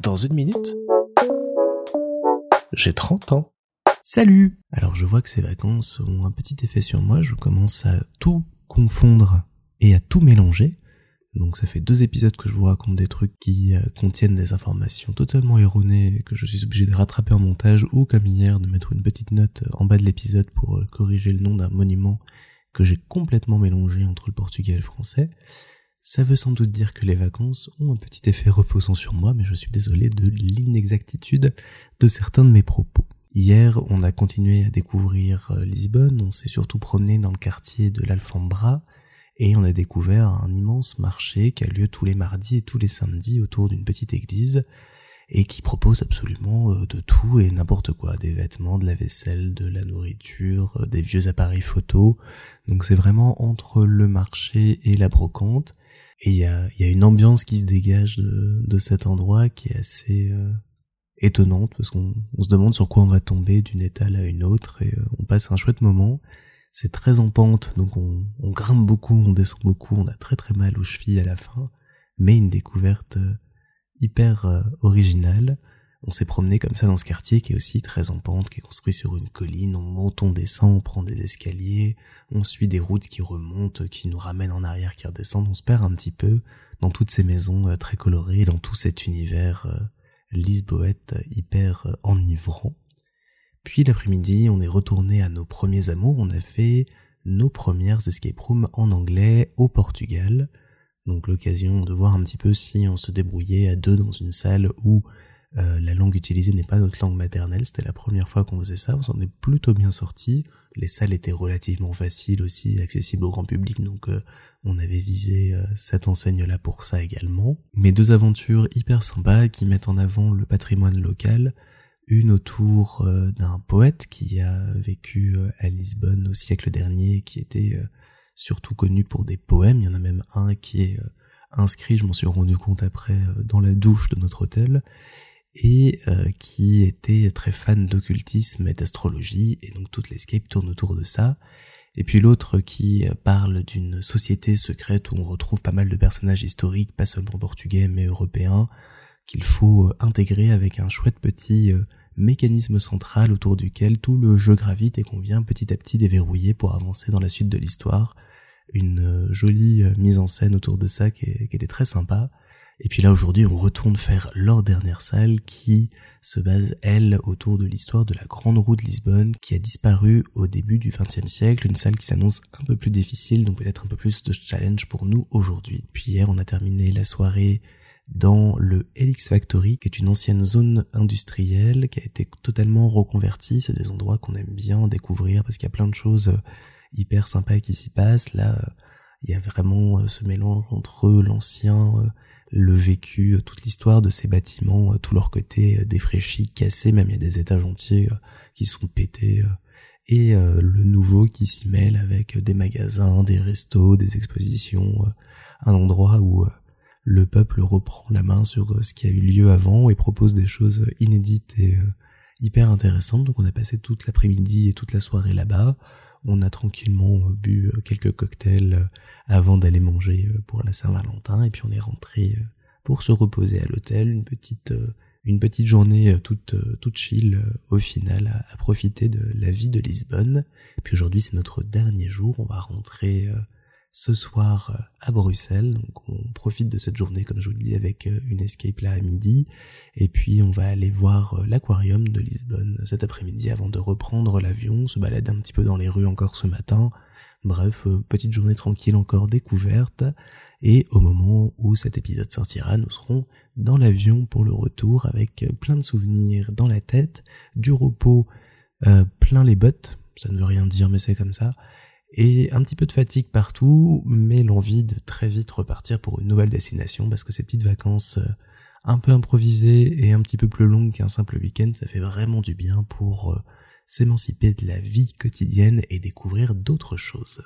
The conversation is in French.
Dans une minute, j'ai 30 ans. Salut Alors je vois que ces vacances ont un petit effet sur moi, je commence à tout confondre et à tout mélanger. Donc ça fait deux épisodes que je vous raconte des trucs qui euh, contiennent des informations totalement erronées que je suis obligé de rattraper en montage ou comme hier de mettre une petite note en bas de l'épisode pour euh, corriger le nom d'un monument que j'ai complètement mélangé entre le portugais et le français. Ça veut sans doute dire que les vacances ont un petit effet reposant sur moi, mais je suis désolé de l'inexactitude de certains de mes propos. Hier, on a continué à découvrir euh, Lisbonne, on s'est surtout promené dans le quartier de l'Alfambra, et on a découvert un immense marché qui a lieu tous les mardis et tous les samedis autour d'une petite église, et qui propose absolument euh, de tout et n'importe quoi, des vêtements, de la vaisselle, de la nourriture, euh, des vieux appareils photo. Donc c'est vraiment entre le marché et la brocante. Et il y a, y a, une ambiance qui se dégage de, de cet endroit qui est assez euh, étonnante parce qu'on se demande sur quoi on va tomber d'une étale à une autre et on passe un chouette moment. C'est très en pente, donc on, on grimpe beaucoup, on descend beaucoup, on a très très mal aux chevilles à la fin, mais une découverte hyper euh, original. On s'est promené comme ça dans ce quartier qui est aussi très en pente, qui est construit sur une colline. On monte, on descend, on prend des escaliers, on suit des routes qui remontent, qui nous ramènent en arrière, qui redescendent. On se perd un petit peu dans toutes ces maisons euh, très colorées, dans tout cet univers euh, lisboète hyper enivrant. Puis l'après-midi, on est retourné à nos premiers amours. On a fait nos premières escape rooms en anglais au Portugal. Donc l'occasion de voir un petit peu si on se débrouillait à deux dans une salle où euh, la langue utilisée n'est pas notre langue maternelle. C'était la première fois qu'on faisait ça. On s'en est plutôt bien sorti. Les salles étaient relativement faciles aussi, accessibles au grand public. Donc euh, on avait visé euh, cette enseigne-là pour ça également. Mais deux aventures hyper sympas qui mettent en avant le patrimoine local. Une autour d'un poète qui a vécu à Lisbonne au siècle dernier, qui était surtout connu pour des poèmes. Il y en a même un qui est euh, inscrit, je m'en suis rendu compte après, euh, dans la douche de notre hôtel, et euh, qui était très fan d'occultisme et d'astrologie, et donc toute l'escape tourne autour de ça. Et puis l'autre qui parle d'une société secrète où on retrouve pas mal de personnages historiques, pas seulement portugais mais européens, qu'il faut intégrer avec un chouette petit mécanisme central autour duquel tout le jeu gravite et qu'on vient petit à petit déverrouiller pour avancer dans la suite de l'histoire. Une euh, jolie euh, mise en scène autour de ça qui, était très sympa. Et puis là aujourd'hui on retourne faire leur dernière salle qui se base elle autour de l'histoire de la Grande Roue de Lisbonne qui a disparu au début du XXe siècle, une salle qui s'annonce un peu plus difficile donc peut-être un peu plus de challenge pour nous aujourd'hui. Puis hier on a terminé la soirée dans le Helix Factory, qui est une ancienne zone industrielle qui a été totalement reconvertie. C'est des endroits qu'on aime bien découvrir parce qu'il y a plein de choses euh, hyper sympas qui s'y passent. Là, euh, il y a vraiment euh, ce mélange entre l'ancien, le vécu, toute l'histoire de ces bâtiments, tout leur côté défraîchi, cassé, même il y a des étages entiers qui sont pétés et le nouveau qui s'y mêle avec des magasins, des restos, des expositions, un endroit où le peuple reprend la main sur euh, ce qui a eu lieu avant et propose des choses inédites et euh, hyper intéressantes. Donc on a passé toute l'après-midi et toute la soirée là-bas. On a tranquillement euh, bu quelques cocktails avant d'aller manger pour la Saint-Valentin. Et puis on est rentré pour se reposer à l'hôtel, une petite une petite journée toute toute chill au final à, profiter de la vie de Lisbonne. puis aujourd'hui c'est notre dernier jour, on va rentrer ce soir euh, à Bruxelles. Donc on profite de cette journée, comme je vous le dis, avec euh, une escape là à midi. Et puis on va aller voir euh, l'aquarium de Lisbonne cet après-midi avant de reprendre l'avion, se balader un petit peu dans les rues encore ce matin. Bref, petite journée tranquille encore découverte. Et au moment où cet épisode sortira, nous serons dans l'avion pour le retour avec plein de souvenirs dans la tête, du repos plein les bottes. Ça ne veut rien dire, mais c'est comme ça et un petit peu de fatigue partout, mais l'envie de très vite repartir pour une nouvelle destination parce que ces petites vacances euh, un peu improvisées et un petit peu plus longues qu'un simple week-end, ça fait vraiment du bien pour euh, s'émanciper de la vie quotidienne et découvrir d'autres choses.